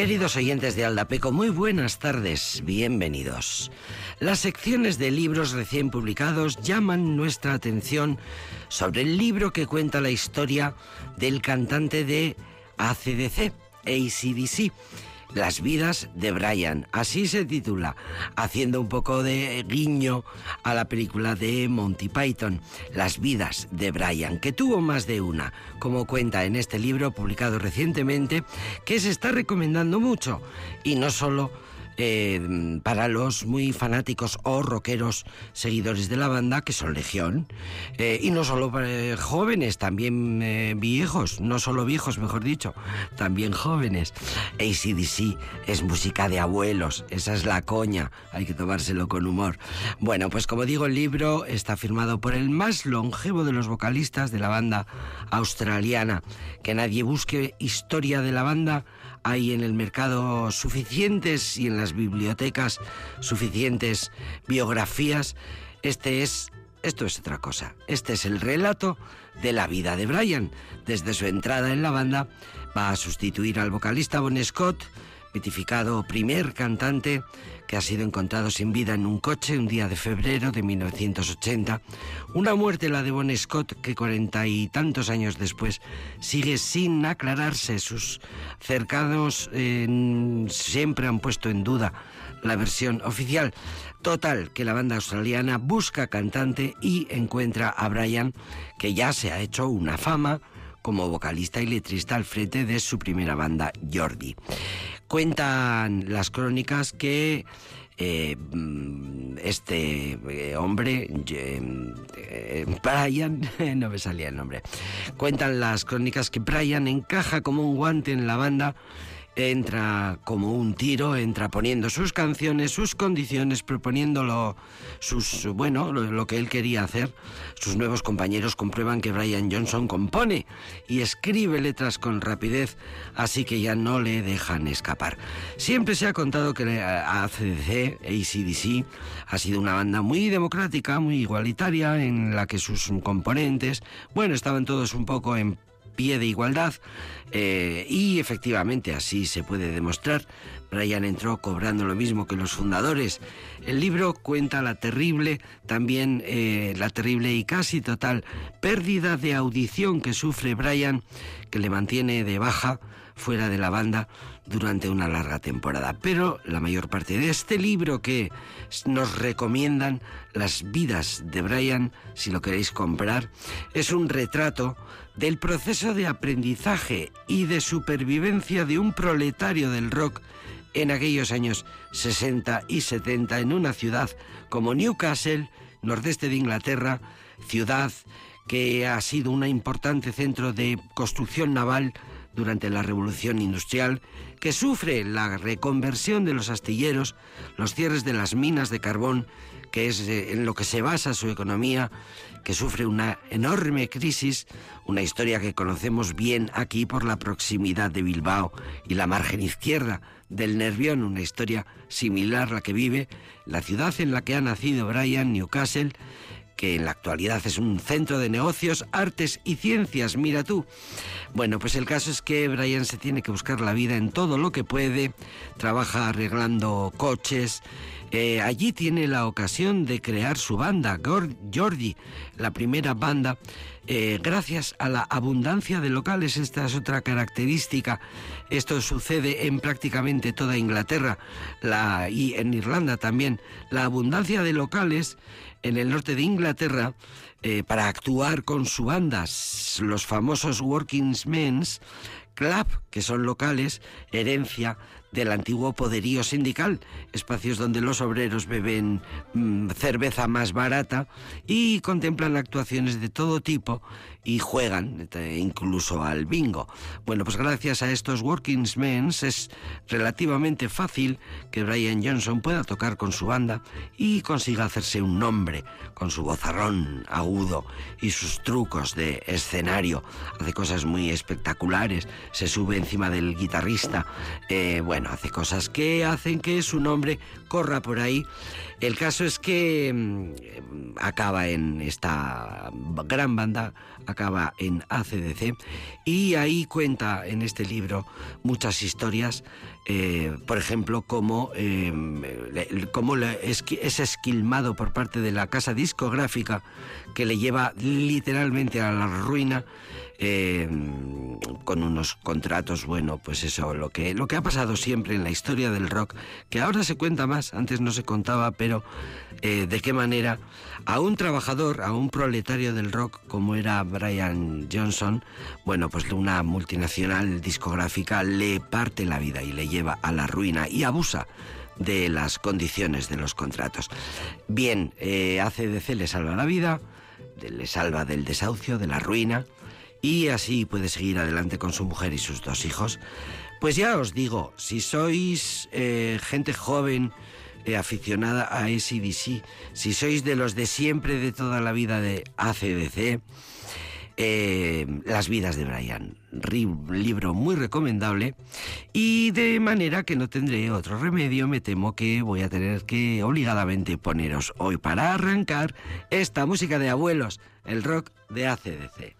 Queridos oyentes de Aldapeco, muy buenas tardes, bienvenidos. Las secciones de libros recién publicados llaman nuestra atención sobre el libro que cuenta la historia del cantante de ACDC, ACDC las vidas de Brian, así se titula, haciendo un poco de guiño a la película de Monty Python, Las vidas de Brian, que tuvo más de una, como cuenta en este libro publicado recientemente, que se está recomendando mucho, y no solo eh, para los muy fanáticos o rockeros seguidores de la banda, que son legión, eh, y no solo para eh, jóvenes, también viejos, no solo viejos, mejor dicho, también jóvenes. ACDC es música de abuelos, esa es la coña, hay que tomárselo con humor. Bueno, pues como digo, el libro está firmado por el más longevo de los vocalistas de la banda australiana. Que nadie busque historia de la banda hay en el mercado suficientes y en las bibliotecas suficientes biografías. Este es, esto es otra cosa. Este es el relato de la vida de Brian. Desde su entrada en la banda va a sustituir al vocalista Bon Scott, mitificado primer cantante que ha sido encontrado sin vida en un coche un día de febrero de 1980. Una muerte, la de Bon Scott, que cuarenta y tantos años después sigue sin aclararse. Sus cercanos siempre han puesto en duda la versión oficial. Total, que la banda australiana busca cantante y encuentra a Brian, que ya se ha hecho una fama como vocalista y letrista al frente de su primera banda, Jordi. Cuentan las crónicas que eh, este eh, hombre, eh, Brian, no me salía el nombre, cuentan las crónicas que Brian encaja como un guante en la banda entra como un tiro, entra poniendo sus canciones, sus condiciones, proponiéndolo, sus, bueno, lo, que él quería hacer. Sus nuevos compañeros comprueban que Brian Johnson compone y escribe letras con rapidez, así que ya no le dejan escapar. Siempre se ha contado que ACDC, ACDC, ha sido una banda muy democrática, muy igualitaria, en la que sus componentes, bueno, estaban todos un poco en pie de igualdad eh, y efectivamente así se puede demostrar. Brian entró cobrando lo mismo que los fundadores. El libro cuenta la terrible, también eh, la terrible y casi total pérdida de audición que sufre Brian, que le mantiene de baja fuera de la banda durante una larga temporada. Pero la mayor parte de este libro que nos recomiendan las vidas de Brian, si lo queréis comprar, es un retrato del proceso de aprendizaje y de supervivencia de un proletario del rock en aquellos años 60 y 70 en una ciudad como Newcastle, nordeste de Inglaterra, ciudad que ha sido un importante centro de construcción naval durante la Revolución Industrial, que sufre la reconversión de los astilleros, los cierres de las minas de carbón, que es eh, en lo que se basa su economía, que sufre una enorme crisis, una historia que conocemos bien aquí por la proximidad de Bilbao y la margen izquierda del Nervión, una historia similar a la que vive la ciudad en la que ha nacido Brian, Newcastle, que en la actualidad es un centro de negocios, artes y ciencias, mira tú. Bueno, pues el caso es que Brian se tiene que buscar la vida en todo lo que puede, trabaja arreglando coches, eh, allí tiene la ocasión de crear su banda, Jordi, la primera banda. Eh, gracias a la abundancia de locales, esta es otra característica. Esto sucede en prácticamente toda Inglaterra la, y en Irlanda también. La abundancia de locales en el norte de Inglaterra eh, para actuar con su banda, los famosos Working Men's Club, que son locales, herencia del antiguo poderío sindical, espacios donde los obreros beben mm, cerveza más barata y contemplan actuaciones de todo tipo y juegan incluso al bingo. Bueno, pues gracias a estos Working Men's es relativamente fácil que Brian Johnson pueda tocar con su banda y consiga hacerse un nombre con su vozarrón agudo y sus trucos de escenario. Hace cosas muy espectaculares, se sube encima del guitarrista. Eh, bueno, hace cosas que hacen que su nombre corra por ahí. El caso es que mm, acaba en esta gran banda, acaba en ACDC y ahí cuenta en este libro muchas historias eh, por ejemplo, cómo, eh, es esquilmado por parte de la casa discográfica que le lleva literalmente a la ruina eh, con unos contratos, bueno, pues eso, lo que, lo que ha pasado siempre en la historia del rock, que ahora se cuenta más, antes no se contaba, pero eh, de qué manera a un trabajador, a un proletario del rock como era Brian Johnson, bueno, pues una multinacional discográfica le parte la vida y le lleva a la ruina y abusa de las condiciones de los contratos. Bien, eh, ACDC le salva la vida, le salva del desahucio, de la ruina, y así puede seguir adelante con su mujer y sus dos hijos. Pues ya os digo, si sois eh, gente joven, eh, aficionada a ACDC, si sois de los de siempre, de toda la vida de ACDC, eh, Las vidas de Brian, libro muy recomendable y de manera que no tendré otro remedio, me temo que voy a tener que obligadamente poneros hoy para arrancar esta música de abuelos, el rock de ACDC.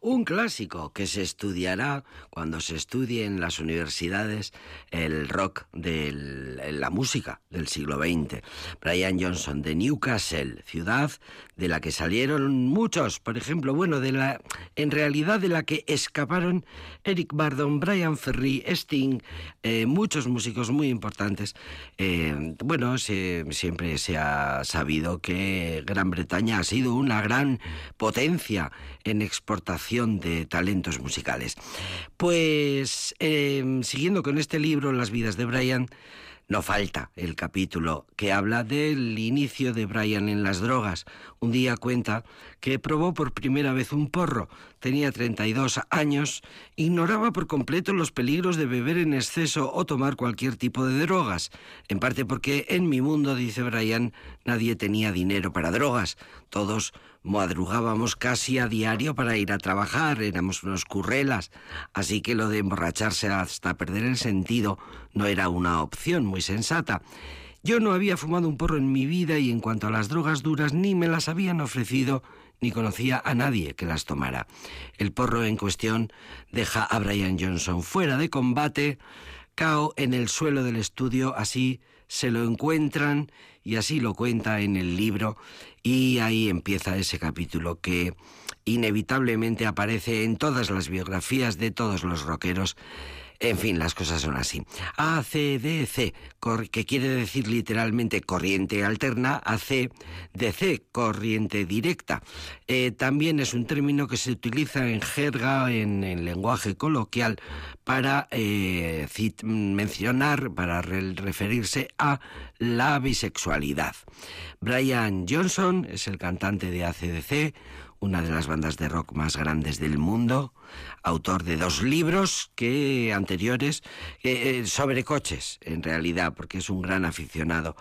Un clásico que se estudiará cuando se estudie en las universidades el rock de la música del siglo XX. Brian Johnson de Newcastle, ciudad de la que salieron muchos, por ejemplo, bueno, de la en realidad de la que escaparon Eric Bardon, Brian Ferry, Sting, eh, muchos músicos muy importantes. Eh, bueno, siempre se ha sabido que Gran Bretaña ha sido una gran potencia en exportación de talentos musicales. Pues eh, siguiendo con este libro, Las vidas de Brian, no falta el capítulo que habla del inicio de Brian en las drogas. Un día cuenta que probó por primera vez un porro. Tenía 32 años, ignoraba por completo los peligros de beber en exceso o tomar cualquier tipo de drogas. En parte porque en mi mundo, dice Brian, nadie tenía dinero para drogas. Todos madrugábamos casi a diario para ir a trabajar, éramos unos currelas, así que lo de emborracharse hasta perder el sentido no era una opción muy sensata. Yo no había fumado un porro en mi vida y en cuanto a las drogas duras ni me las habían ofrecido ni conocía a nadie que las tomara. El porro en cuestión deja a Brian Johnson fuera de combate, cao en el suelo del estudio, así se lo encuentran y así lo cuenta en el libro y ahí empieza ese capítulo que inevitablemente aparece en todas las biografías de todos los rockeros en fin, las cosas son así. ACDC, que quiere decir literalmente corriente alterna, ACDC, corriente directa. Eh, también es un término que se utiliza en jerga, en, lenguaje coloquial, para eh, mencionar, para referirse a la bisexualidad. Brian Johnson es el cantante de ACDC, una de las bandas de rock más grandes del mundo, autor de dos libros que anteriores eh, eh, sobre coches, en realidad, porque es un gran aficionado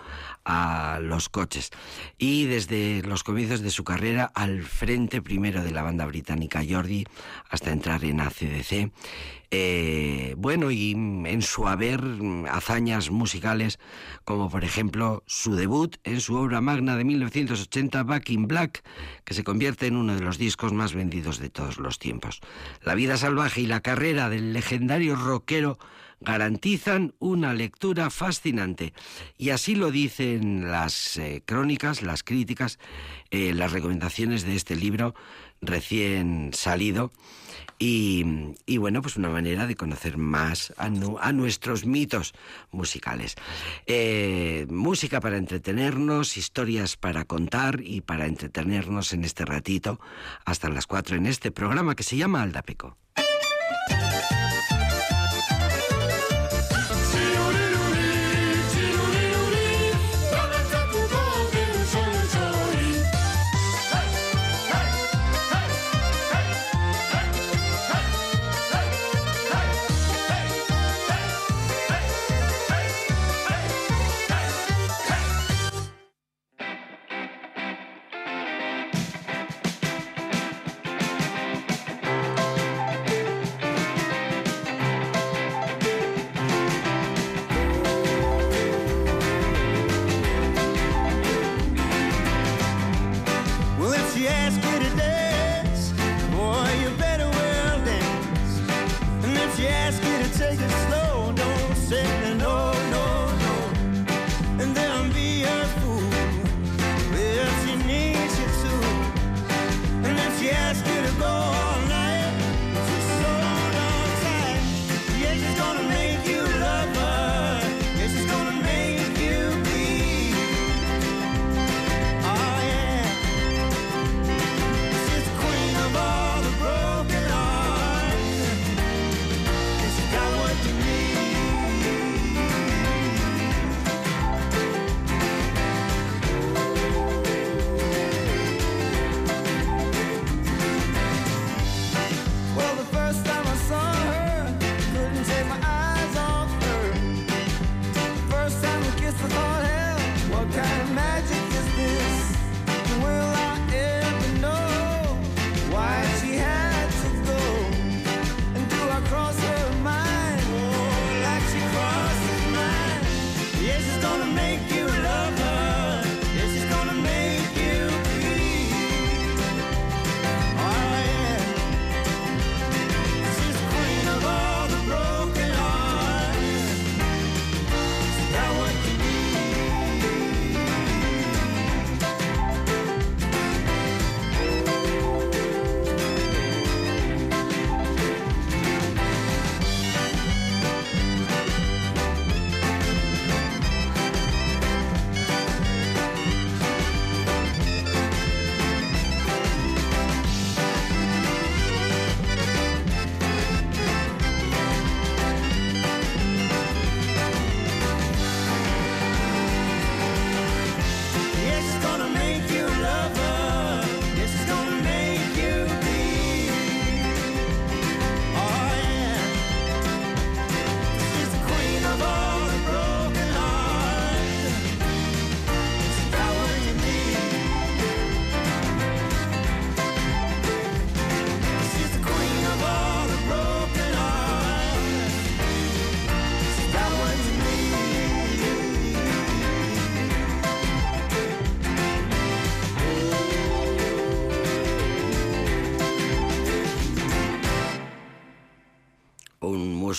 a los coches. Y desde los comienzos de su carrera al frente primero de la banda británica Jordi hasta entrar en ACDC. Eh, bueno, y en su haber hazañas musicales, como por ejemplo su debut en su obra magna de 1980, Back in Black, que se convierte en uno de los discos más vendidos de todos los tiempos. La vida salvaje y la carrera del legendario rockero garantizan una lectura fascinante. Y así lo dicen las eh, crónicas, las críticas, eh, las recomendaciones de este libro recién salido. Y, bueno, pues una manera de conocer más a, nuestros mitos musicales. Eh, música para entretenernos, historias para contar y para entretenernos en este ratito hasta las cuatro en este programa que se llama Aldapeco.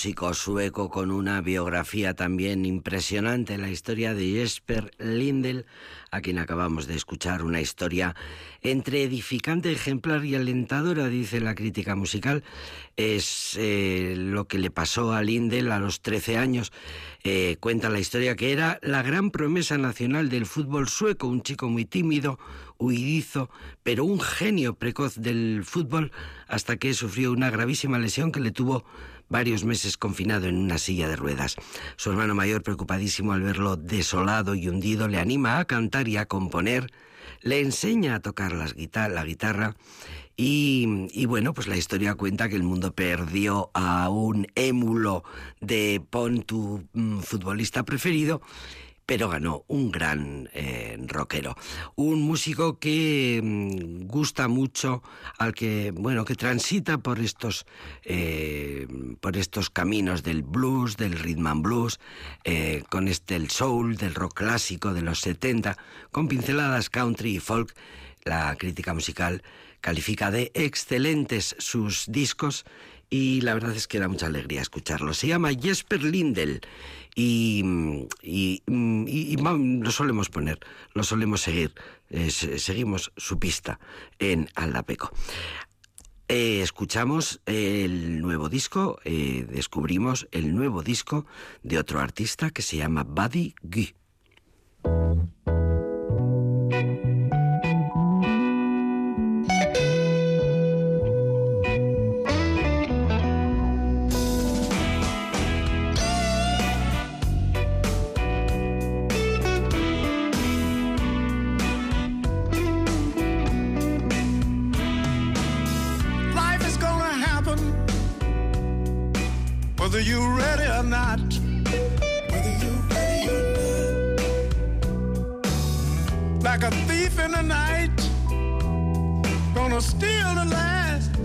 Músico sueco con una biografía también impresionante, la historia de Jesper Lindel, a quien acabamos de escuchar, una historia entre edificante, ejemplar y alentadora, dice la crítica musical. Es eh, lo que le pasó a Lindel a los 13 años. Eh, cuenta la historia que era la gran promesa nacional del fútbol sueco, un chico muy tímido, huidizo, pero un genio precoz del fútbol, hasta que sufrió una gravísima lesión que le tuvo varios meses confinado en una silla de ruedas. Su hermano mayor, preocupadísimo al verlo desolado y hundido, le anima a cantar y a componer, le enseña a tocar la guitarra y, y, bueno, pues la historia cuenta que el mundo perdió a un émulo de Pon, tu mm, futbolista preferido, pero ganó un gran eh, rockero, un músico que mm, gusta mucho al que bueno que transita por estos eh, por estos caminos del blues, del rhythm and blues, eh, con este el soul, del rock clásico de los 70, con pinceladas country y folk. La crítica musical califica de excelentes sus discos y la verdad es que da mucha alegría escucharlo. Se llama Jesper Lindel y, lo solemos poner, lo solemos seguir, seguimos su pista en Aldapeco. Eh, escuchamos el nuevo disco, eh, descubrimos el nuevo disco de otro artista que se llama Buddy Guy.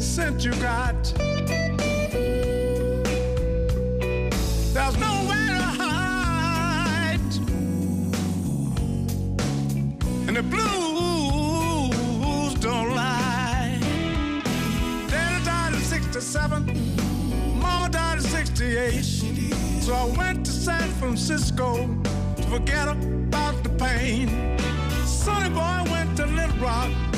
Last cent you got. There's nowhere to hide, and the blues don't lie. Daddy died in '67. Mama died in 68. So I went to San Francisco to forget about the pain. Sonny boy went to Little Rock.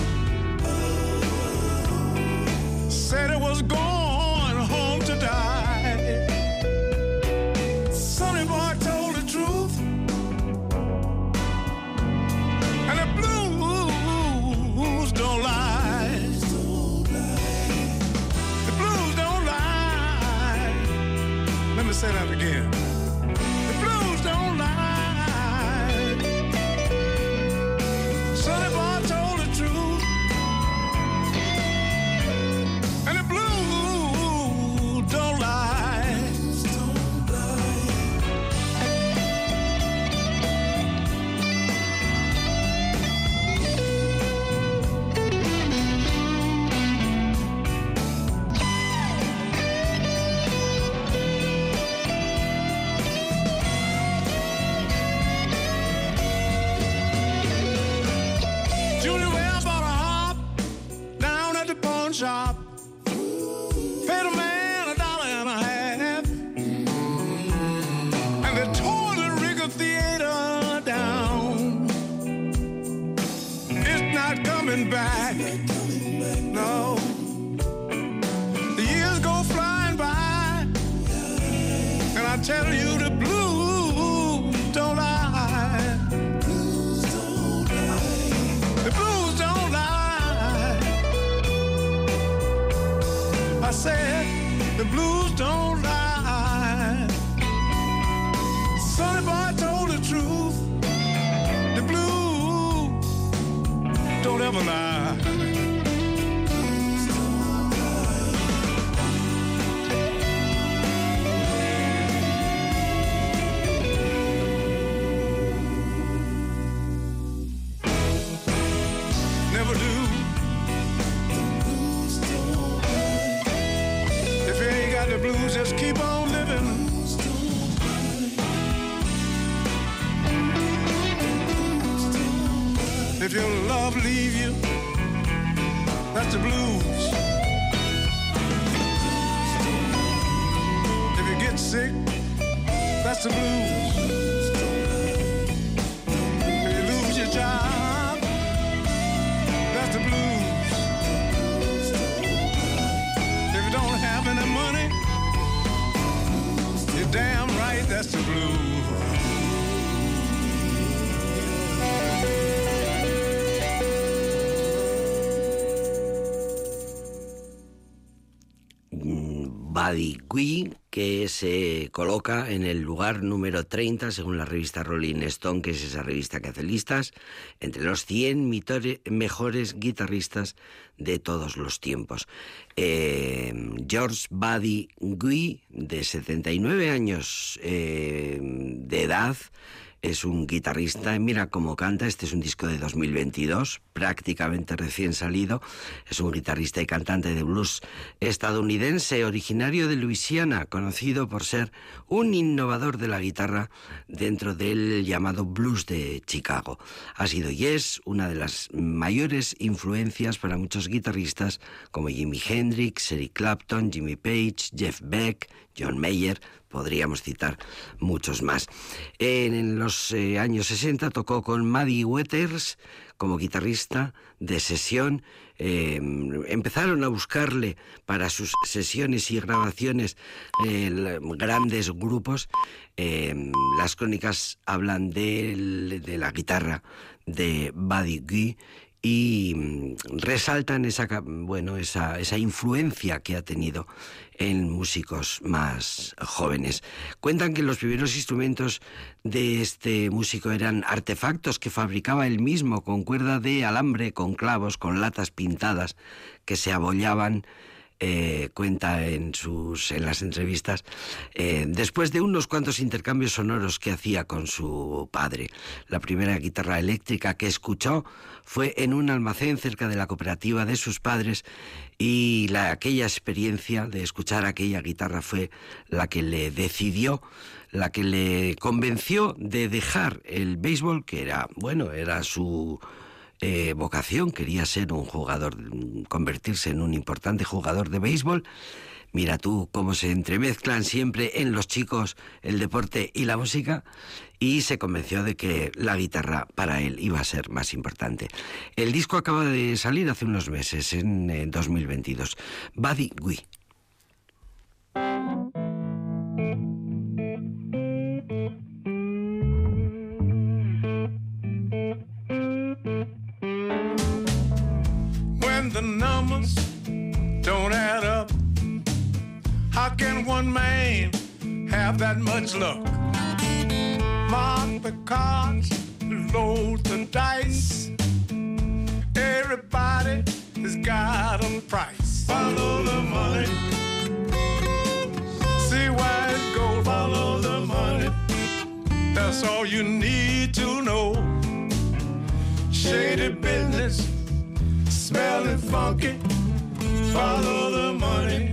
That's the blues. If you get sick, that's the blues. Guy, que se coloca en el lugar número 30 según la revista Rolling Stone, que es esa revista que hace listas, entre los 100 mitore- mejores guitarristas de todos los tiempos. Eh, George Buddy Guy, de 79 años eh, de edad, es un guitarrista, mira cómo canta, este es un disco de 2022, prácticamente recién salido, es un guitarrista y cantante de blues estadounidense, originario de Luisiana, conocido por ser un innovador de la guitarra dentro del llamado blues de Chicago. Ha sido y es una de las mayores influencias para muchos guitarristas como Jimi Hendrix, Eric Clapton, Jimmy Page, Jeff Beck, John Mayer, podríamos citar muchos más. En los eh, años 60 tocó con Maddie Waters como guitarrista de sesión. Eh, empezaron a buscarle para sus sesiones y grabaciones eh, grandes grupos. Eh, las crónicas hablan del- de, la guitarra de Buddy Guy y mm, resaltan esa bueno esa, esa influencia que ha tenido en músicos más jóvenes. Cuentan que los primeros instrumentos de este músico eran artefactos que fabricaba él mismo con cuerda de alambre, con clavos, con latas pintadas que se abollaban eh, cuenta en sus en las entrevistas eh, después de unos cuantos intercambios sonoros que hacía con su padre. La primera guitarra eléctrica que escuchó fue en un almacén cerca de la cooperativa de sus padres y la, aquella experiencia de escuchar aquella guitarra fue la que le decidió la que le convenció de dejar el béisbol que era bueno era su eh, vocación, quería ser un jugador, convertirse en un importante jugador de béisbol. Mira tú cómo se entremezclan siempre en los chicos el deporte y la música y se convenció de que la guitarra para él iba a ser más importante. El disco acaba de salir hace unos meses, en eh, 2022. Buddy Guy. How can one man have that much luck? Mark the cards, load the dice. Everybody has got a price. Follow the money. See where it goes. Follow the money. That's all you need to know. Shady business smelling funky. Follow the money.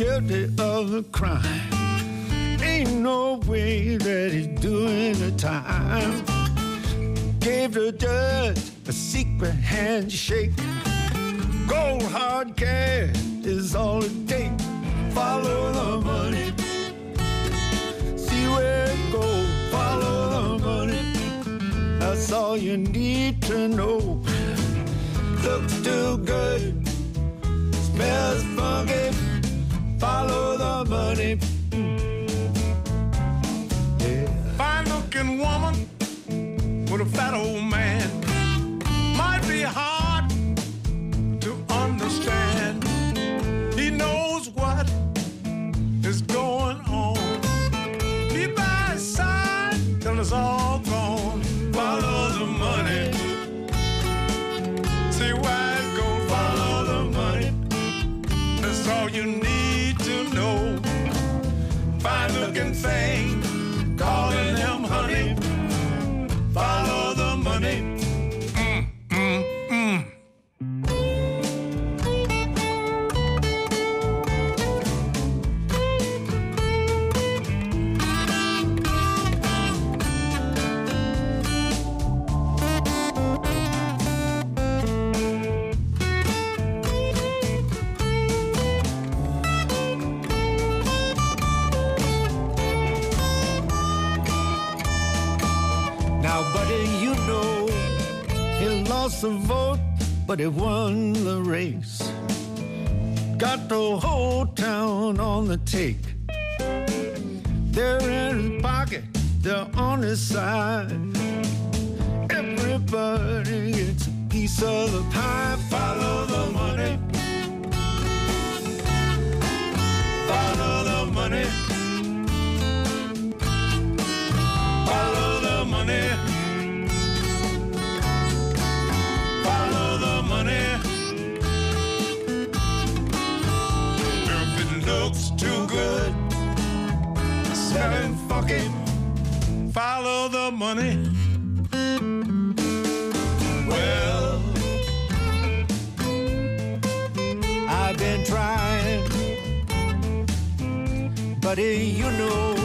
Guilty of a crime. Ain't no way that he's doing the time. Gave the judge a secret handshake. Gold hard cash is all it takes. Follow the money. See where it goes. Follow the money. That's all you need to know. Looks too good, smells funky. Follow the money. Yeah. Fine looking woman with a fat old man lost the vote, but he won the race. Got the whole town on the take. They're in his pocket, they're on his side. Everybody gets a piece of the pie. Follow the money. Follow the money. Funky, follow the money. Well, I've been trying, buddy, you know.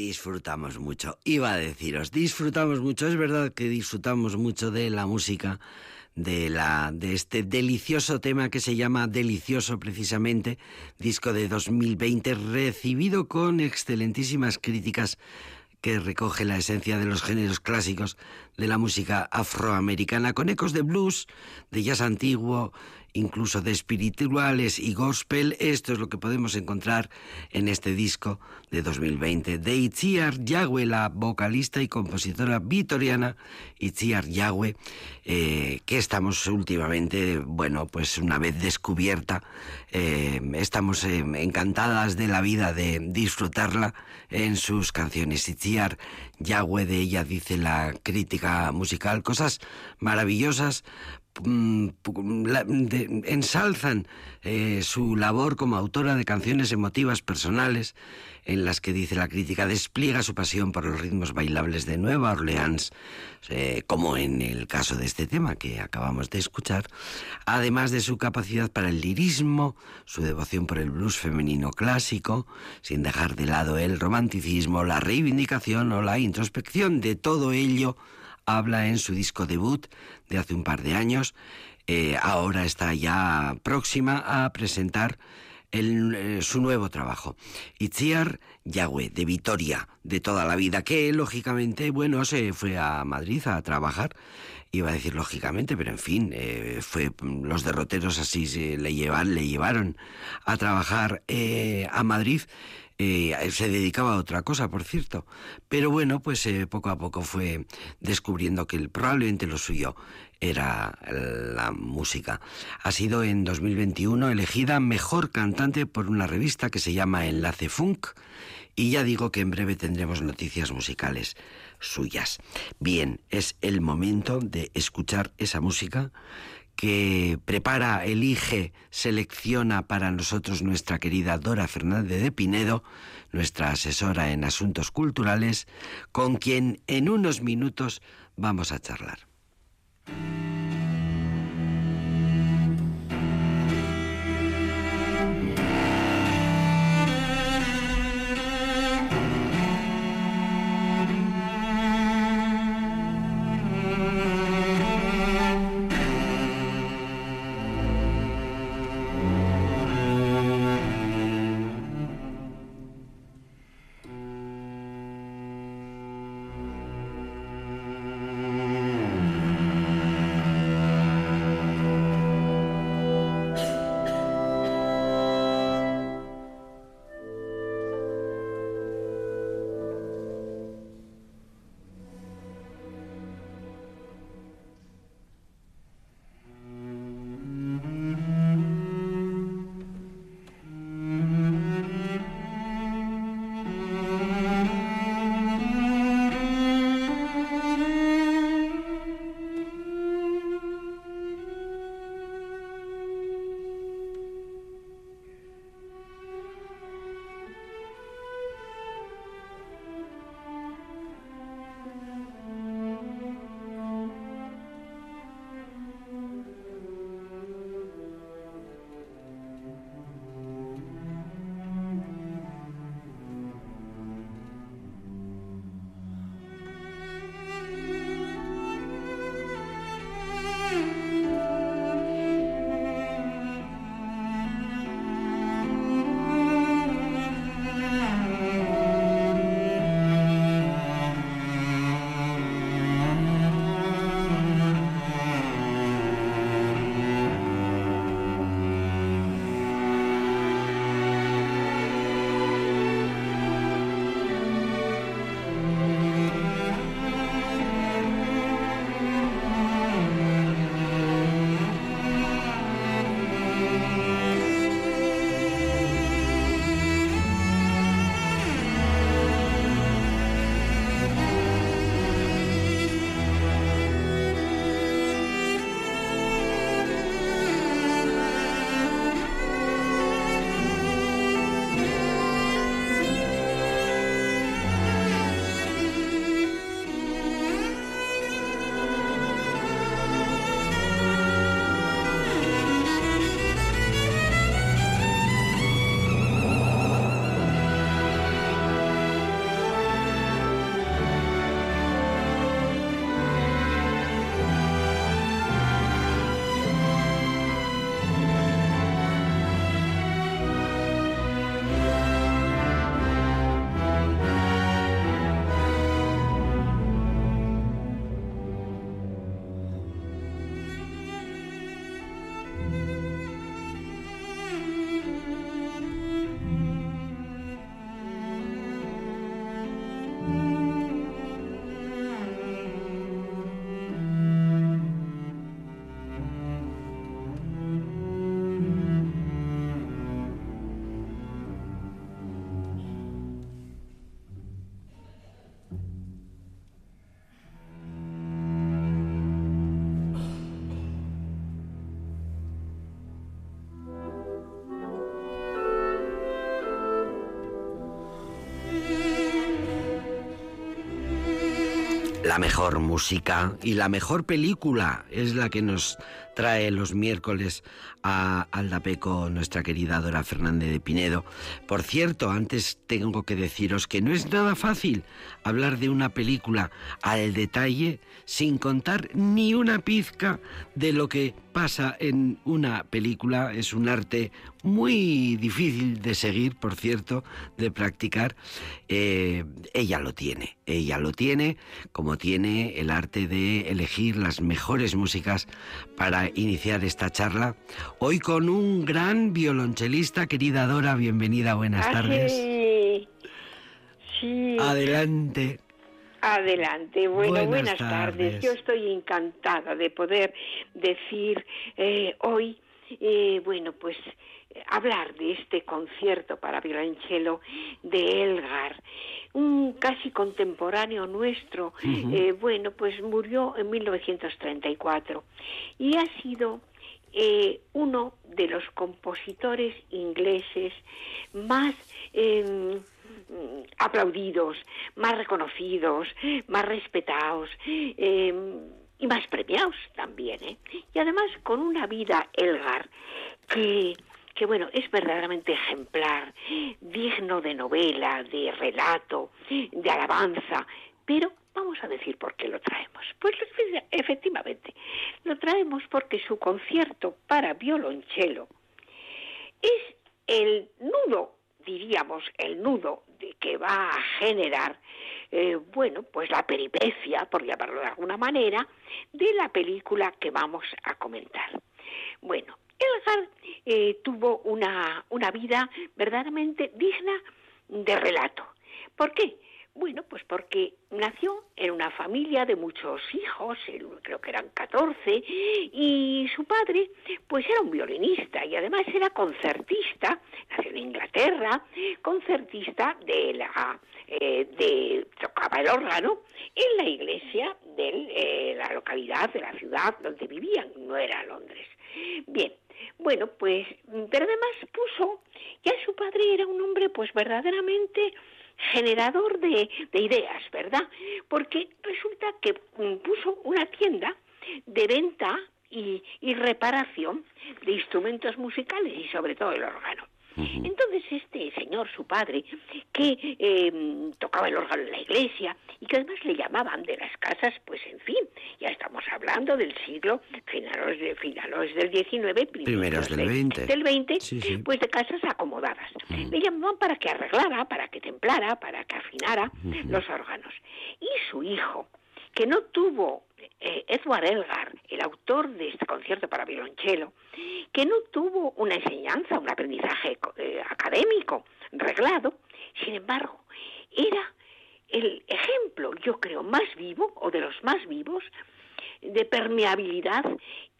Disfrutamos mucho. Iba a deciros, disfrutamos mucho. Es verdad que disfrutamos mucho de la música, de la de este delicioso tema que se llama Delicioso precisamente, disco de 2020 recibido con excelentísimas críticas que recoge la esencia de los géneros clásicos de la música afroamericana, con ecos de blues, de jazz antiguo incluso de espirituales y gospel. Esto es lo que podemos encontrar en este disco de 2020 de Itziar Yagüe, la vocalista y compositora vitoriana Itziar Yagüe, eh, que estamos últimamente, bueno, pues una vez descubierta, eh, estamos eh, encantadas de la vida, de disfrutarla en sus canciones. Itziar Yagüe, de ella dice la crítica musical, cosas maravillosas Mm, ensalzan eh, su labor como autora de canciones emotivas personales en las que dice la crítica despliega su pasión por los ritmos bailables de Nueva Orleans, eh, como en el caso de este tema que acabamos de escuchar, además de su capacidad para el lirismo, su devoción por el blues femenino clásico, sin dejar de lado el romanticismo, la reivindicación o la introspección de todo ello habla en su disco debut de hace un par de años. Eh, ahora está ya próxima a presentar eh, su nuevo trabajo. Itziar Yahweh, de Vitoria, de toda la vida, que lógicamente, bueno, se fue a Madrid a trabajar. Iba a decir lógicamente, pero en fin, eh, fue los derroteros así le, llevan, le llevaron a trabajar a Madrid eh, se dedicaba a otra cosa, por cierto. Pero bueno, pues eh, poco a poco fue descubriendo que probablemente lo suyo era la música. Ha sido en 2021 elegida mejor cantante por una revista que se llama Enlace Funk y ya digo que en breve tendremos noticias musicales suyas. Bien, es el momento de escuchar esa música que prepara, elige, selecciona para nosotros nuestra querida Dora Fernández de Pinedo, nuestra asesora en asuntos culturales, con quien en unos minutos vamos a charlar. La mejor música y la mejor película es la que nos trae los miércoles a Aldapeco nuestra querida Dora Fernández de Pinedo. Por cierto, antes tengo que deciros que no es nada fácil hablar de una película al detalle sin contar ni una pizca de lo que pasa en una película. Es un arte muy difícil de seguir, por cierto, de practicar. Eh, ella lo tiene, ella lo tiene, como tiene el arte de elegir las mejores músicas para iniciar esta charla. Hoy con un gran violonchelista, querida Dora, bienvenida, buenas Ah, tardes. Sí. Sí. Adelante. Adelante. Bueno, Buenas buenas, tardes. tardes. Yo estoy encantada de poder decir eh, hoy, eh, bueno, pues eh, hablar de este concierto para violonchelo de Elgar, un casi contemporáneo nuestro. eh, bueno, pues murió en 1934 y ha sido eh, uno de los compositores ingleses más eh, mm, aplaudidos, más reconocidos, más respetados eh, y más premiados también. ¿eh? Y además con una vida, Elgar, que que bueno, es verdaderamente ejemplar, digno de novela, de relato, de alabanza, pero vamos a decir por qué lo traemos. Pues efe- efectivamente, lo traemos porque su concierto para violonchelo es el nudo, diríamos, el nudo de que va a generar, eh, bueno, pues la peripecia, por llamarlo de alguna manera, de la película que vamos a comentar. Bueno, Elgar eh, tuvo una, una vida verdaderamente digna de relato. ¿Por qué? Bueno, pues porque nació en una familia de muchos hijos, creo que eran 14, y su padre pues era un violinista y además era concertista, nació en Inglaterra, concertista de la eh, de tocaba el órgano en la iglesia de eh, la localidad, de la ciudad donde vivían, no era Londres. Bien, bueno, pues, pero además puso, ya su padre era un hombre pues verdaderamente generador de, de ideas, ¿verdad? Porque resulta que mm, puso una tienda de venta y, y reparación de instrumentos musicales y sobre todo el órgano. Entonces este señor, su padre, que eh, tocaba el órgano en la iglesia y que además le llamaban de las casas, pues en fin, ya estamos hablando del siglo, finales, de, finales del 19, Primeros del 20. del 20, Sí, sí. pues de casas acomodadas. Le llamaban para que arreglara, para que templara, para que afinara los órganos. Y su hijo, que no tuvo, eh, Edward Elgar, el autor de este concierto para violonchelo, que no tuvo una enseñanza, un aprendizaje eh, académico reglado, sin embargo, era el ejemplo, yo creo, más vivo, o de los más vivos, de permeabilidad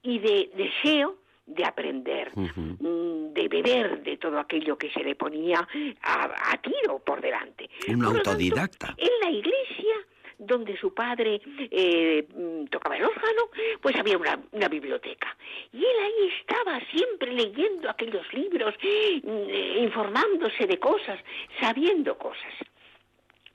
y de deseo de aprender, mm, de beber de todo aquello que se le ponía a, a tiro por delante. Un Por lo tanto, autodidacta. en la iglesia donde su padre eh, mm, tocaba el órgano, pues había una, una biblioteca. Y él ahí estaba siempre leyendo aquellos libros, mm, eh, informándose de cosas, sabiendo cosas.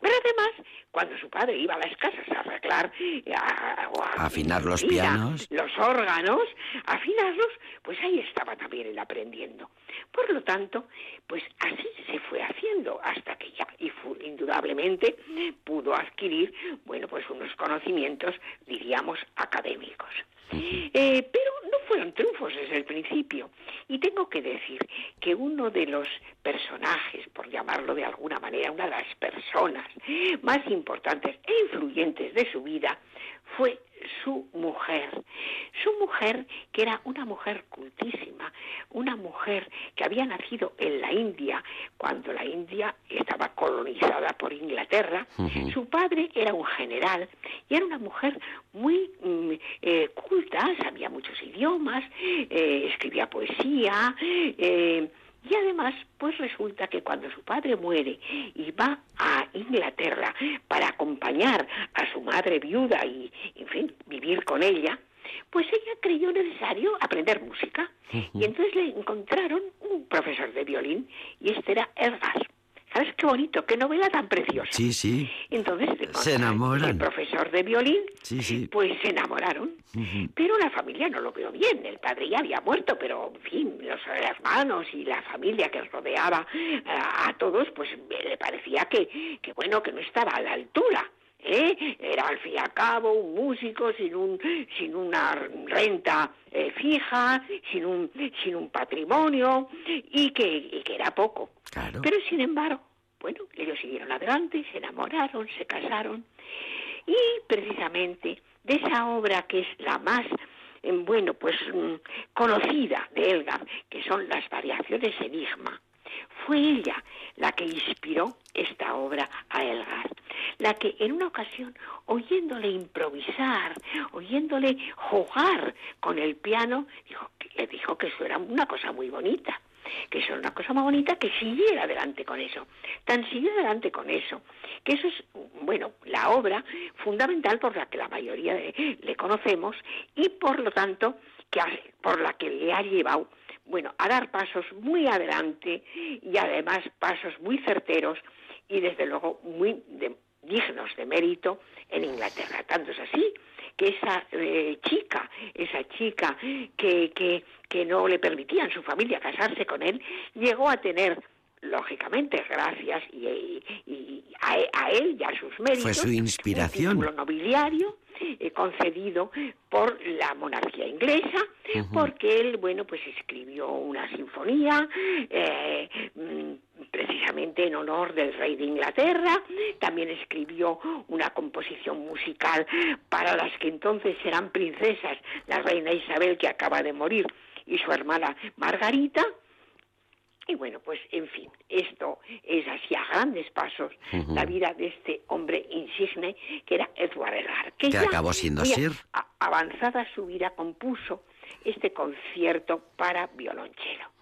Pero además, cuando su padre iba a las casas a arreglar, a, o a- Afinar los mira, pianos. los órganos, afinarlos, pues ahí estaba también él aprendiendo. Por lo tanto, pues así se fue haciendo hasta que ya, y indudablemente, pudo adquirir, bueno, pues unos conocimientos, diríamos, académicos. Eh, pero fueron triunfos desde el principio. Y tengo que decir que uno de los personajes, por llamarlo de alguna manera, una de las personas más importantes e influyentes de su vida, fue su mujer. Su mujer, que era una mujer cultísima, una mujer que había nacido en la India, cuando la India estaba colonizada por Inglaterra. Su padre era un general y era una mujer muy mm, eh, culta, sabía muchos idiomas, eh, escribía poesía. eh, y además, pues resulta que cuando su padre muere y va a Inglaterra para acompañar a su madre viuda y, en fin, vivir con ella, pues ella creyó necesario aprender música. Y entonces le encontraron un profesor de violín y este era Edgar. ¿Sabes qué bonito? Qué novela tan preciosa. Sí, sí. Entonces, Se enamoran. El profesor de violín, Sí, sí. pues se enamoraron. Pero la familia no lo veo bien. El padre ya había muerto, pero en fin, los hermanos y la familia que rodeaba eh, a, todos, pues le parecía que, que bueno, que no estaba a la altura. ¿Eh? Era al fin y al cabo un músico sin un sin una renta eh, fija, sin un sin un patrimonio y que, y que era poco. Claro. Pero sin embargo, bueno, ellos siguieron adelante, se enamoraron, se casaron y precisamente de esa obra que es la más eh, bueno, pues mm, conocida de Elgar, que son las variaciones enigma, fue ella la que inspiró esta obra a Elgar, la que en una ocasión, oyéndole improvisar, oyéndole jugar con el piano, le dijo que eso era una cosa muy bonita que eso era una cosa muy bonita, que siguiera adelante con eso. Tan siguiera adelante con eso, que eso es, bueno, la obra fundamental por la que la mayoría de- le conocemos y por lo tanto que por la que le ha llevado, bueno, a dar pasos muy adelante y además pasos muy certeros y desde luego muy de- dignos de mérito en Inglaterra. Tanto es así que esa eh, chica, esa chica que, que, que no le permitían su familia casarse con él, llegó a tener lógicamente gracias y, y- y a, a él y a sus méritos Fue su inspiración. un título nobiliario eh, concedido por la monarquía inglesa porque él bueno pues escribió una sinfonía eh, mm, precisamente en honor del rey de Inglaterra. También escribió una composición musical para las que entonces eran princesas la reina Isabel que acaba de morir y su hermana Margarita y bueno, pues en fin, esto es así a grandes pasos la vida de este hombre insigne que era Edward Elgar, que, ya acabó siendo Sir. avanzada su vida compuso este concierto para violonchelo.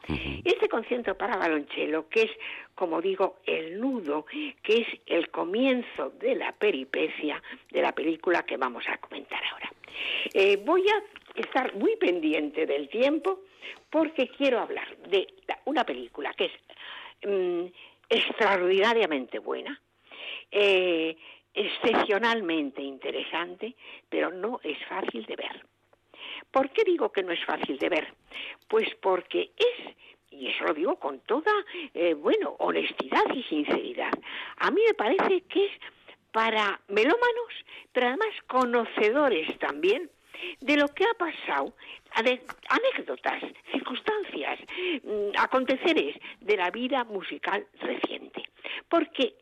Este concierto para violonchelo, que es, como digo, el nudo, que es el comienzo de la peripecia de la película que vamos a comentar ahora. Eh, voy a estar muy pendiente del tiempo porque quiero hablar de una película que es mm, extraordinariamente buena, eh, excepcionalmente interesante, pero no es fácil de ver. ¿Por qué digo que no es fácil de ver? Pues porque es, y eso lo digo con toda, eh, bueno, honestidad y sinceridad, a mí me parece que es para melómanos, pero además conocedores también de lo que ha pasado, anécdotas, circunstancias, mm, aconteceres de la vida musical reciente. Porque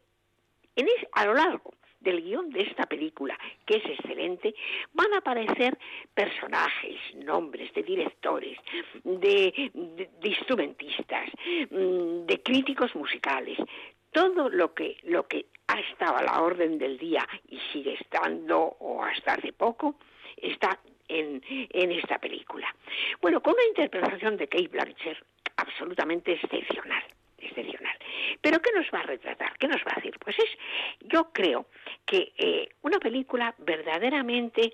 en a lo largo del guion de esta película, que es excelente, van a aparecer personajes, nombres de directores, de, de- de instrumentistas, mm, de críticos musicales, todo lo que, lo que ha estado a la orden del día y sigue estando, o hasta hace poco, está en, en esta película. Bueno, con una interpretación de Kate Blanchett absolutamente excepcional excepcional. Pero ¿qué nos va a retratar? ¿Qué nos va a decir? Pues es, yo creo que eh, una película verdaderamente,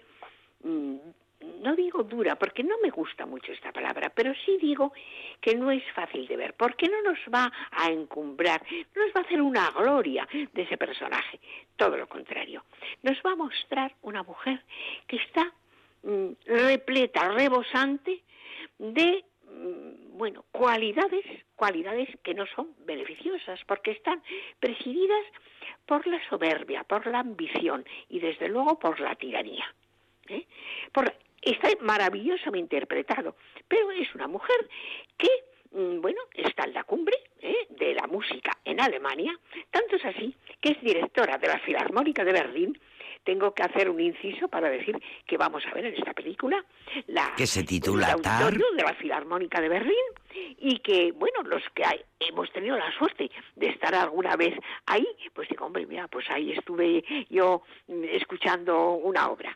mm, no digo dura, porque no me gusta mucho esta palabra, pero sí digo que no es fácil de ver, porque no nos va a encumbrar, no nos va a hacer una gloria de ese personaje, todo lo contrario. Nos va a mostrar una mujer que está mm, repleta, rebosante de mm, bueno, cualidades, cualidades que no son beneficiosas, porque están presididas por la soberbia, por la ambición y desde luego por la tiranía. ¿eh? Por está maravillosamente interpretado, pero es una mujer que, mm, bueno, está en la cumbre ¿eh? de la música en Alemania, tanto es así que es directora de la Filarmónica de Berlín. Tengo que hacer un inciso para decir que vamos a ver en esta película la Que se titula el auditorio de la Filarmónica de Berlín y que, bueno, los que hay- hemos tenido la suerte de estar alguna vez ahí, pues digo, hombre, mira, pues ahí estuve yo mm, escuchando una obra.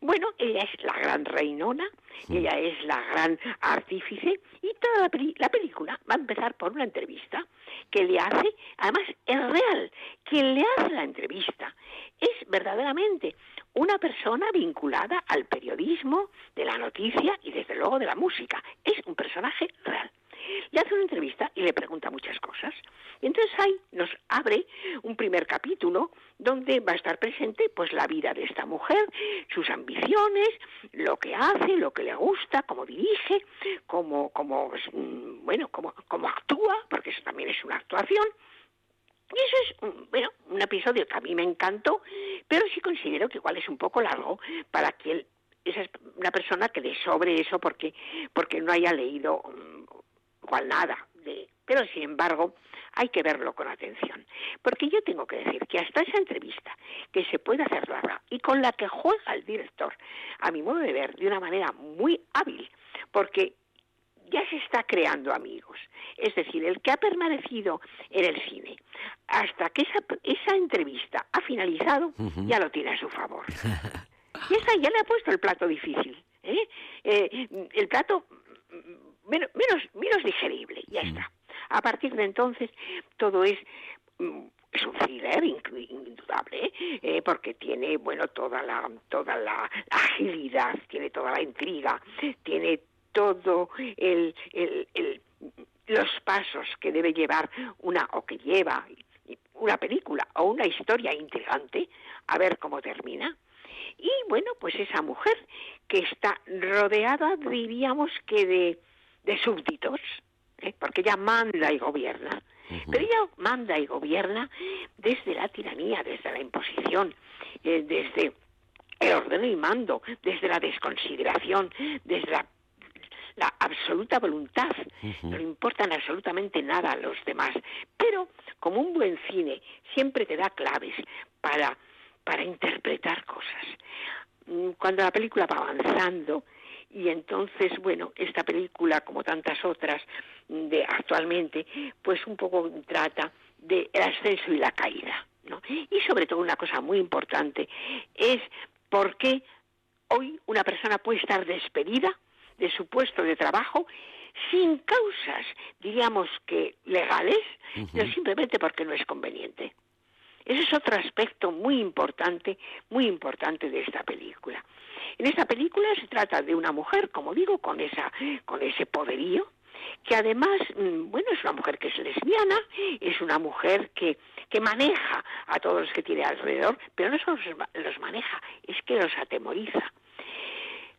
Bueno, ella es la gran reinona, ella es la gran artífice y toda la, peli- la película va a empezar por una entrevista que le hace, además es real, quien le hace la entrevista es verdaderamente una persona vinculada al periodismo, de la noticia y desde luego de la música. Es un personaje real. Y hace una entrevista y le pregunta muchas cosas. Y entonces ahí nos abre un primer capítulo donde va a estar presente pues la vida de esta mujer, sus ambiciones, lo que hace, lo que le gusta, cómo dirige, cómo, cómo mm, bueno, cómo, cómo actúa, porque eso también es una actuación. Y eso es, mm, bueno, un episodio que a mí me encantó, pero sí considero que igual es un poco largo para que esa es una persona que de sobre eso porque porque no haya leído igual nada de pero sin embargo hay que verlo con atención. Porque yo tengo que decir que hasta esa entrevista, que se puede hacer larga y con la que juega el director, a mi modo de ver, de una manera muy hábil, porque ya se está creando amigos. Es decir, el que ha permanecido en el cine hasta que esa, esa entrevista ha finalizado, ya lo tiene a su favor. Y esa ya le ha puesto el plato difícil. ¿eh? Eh, el plato menos, menos digerible, ya está. A partir de entonces, todo es mm, es un thriller indudable ¿eh? porque tiene bueno toda la toda la agilidad tiene toda la intriga tiene todo el, el, los pasos que debe llevar una o que lleva una película o una historia intrigante a ver cómo termina y bueno pues esa mujer que está rodeada diríamos que de de súbditos ¿eh? porque ella manda y gobierna. Pero ella manda y gobierna desde la tiranía, desde la imposición, eh, desde el orden y mando, desde la desconsideración, desde la, absoluta voluntad. No le importan absolutamente nada a los demás. Pero, como un buen cine, siempre te da claves para, para interpretar cosas. Mm, cuando la película va avanzando, y entonces, bueno, esta película, como tantas otras de actualmente, pues un poco trata del ascenso y la caída, ¿no? Y sobre todo una cosa muy importante es por qué hoy una persona puede estar despedida de su puesto de trabajo sin causas, diríamos que legales, sino simplemente porque no es conveniente. Ese es otro aspecto muy importante, muy importante de esta película. En esta película se trata de una mujer, como digo, con esa, con ese poderío, que además, mm, bueno, es una mujer que es lesbiana, es una mujer que, que maneja a todos los que tiene alrededor, pero no solo los maneja, es que los atemoriza.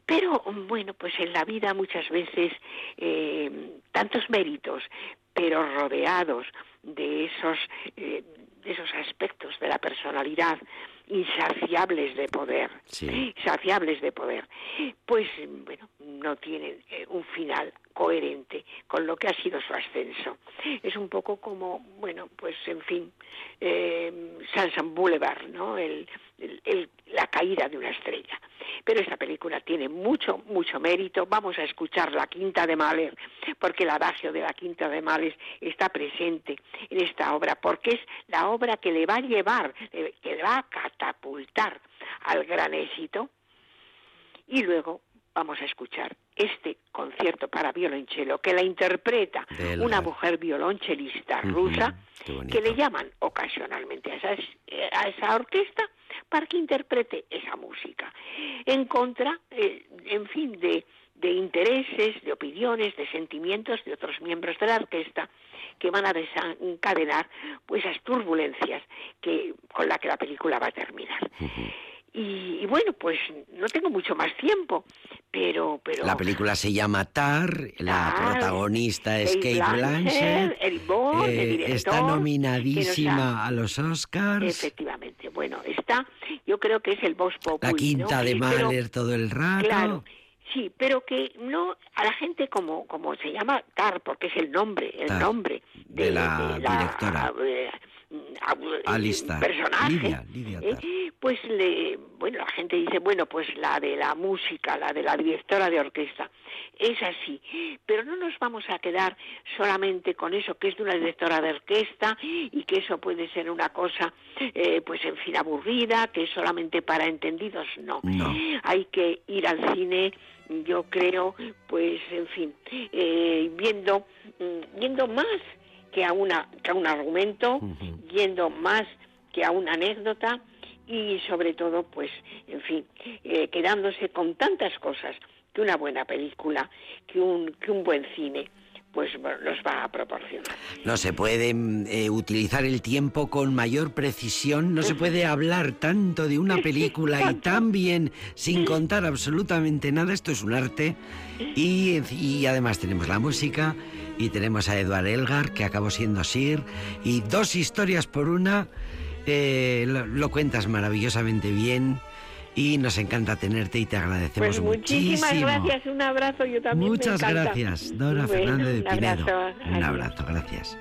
Pero bueno, pues en la vida muchas veces eh, tantos méritos, pero rodeados de esos, eh, esos aspectos de la personalidad insaciables de poder, insaciables de poder, pues bueno, no tienen eh, un final coherente con lo que ha sido su ascenso. Es un poco como, bueno, pues en fin, eh, Sunset Boulevard, ¿no? el, la caída de una estrella. Pero esta película tiene mucho, mucho mérito. Vamos a escuchar la Quinta de Mahler, porque el adagio de la Quinta de Mahler está presente en esta obra, porque es la obra que le va a llevar, que le va a catapultar al gran éxito. Y luego vamos a escuchar este concierto para violonchelo que la interpreta una mujer violonchelista rusa que le llaman ocasionalmente a, a esa orquesta para que interprete esa música en contra, eh, en fin, de, de intereses, de opiniones, de sentimientos de otros miembros de la orquesta que van a desencadenar pues esas turbulencias que con la que la película va a terminar. Y, bueno, pues no tengo mucho más tiempo, pero... pero la película se llama Tar, la protagonista es Kate Blanchett, eh, está nominadísima a los Oscars. Efectivamente, bueno, está, yo creo que es el Voz Populi. La quinta de Mahler todo el rato. Claro, Sí, pero que no a la gente como como se llama Tar porque es el nombre, el nombre de, la, directora. Eh, personaje, ¿eh? pues le, bueno, la gente dice, bueno, pues la de la música, la de la directora de orquesta, es así, pero no nos vamos a quedar solamente con eso, que es de una directora de orquesta y que eso puede ser una cosa, eh, pues en fin, aburrida, que es solamente para entendidos, no. Hay que ir al cine yo creo, pues, en fin, eh, viendo, mm, viendo más que a, una, que a un argumento, yendo más que a una anécdota y sobre todo, pues, en fin, eh, quedándose con tantas cosas que una buena película, que un, que un buen cine pues los va a proporcionar. No se puede mm, eh, utilizar el tiempo con mayor precisión, no se puede hablar tanto de una película y tan bien sin contar absolutamente nada. Esto es un arte. Y, y además tenemos la música y tenemos a Eduard Elgar que acabó siendo Sir y dos historias por una. eh, lo, lo cuentas maravillosamente bien y nos encanta tenerte y te agradecemos Pues muchísimas muchísimo. gracias, un abrazo, yo también. Muchas gracias, Dora Bueno, Fernández de un Pinedo. abrazo, Un abrazo, gracias.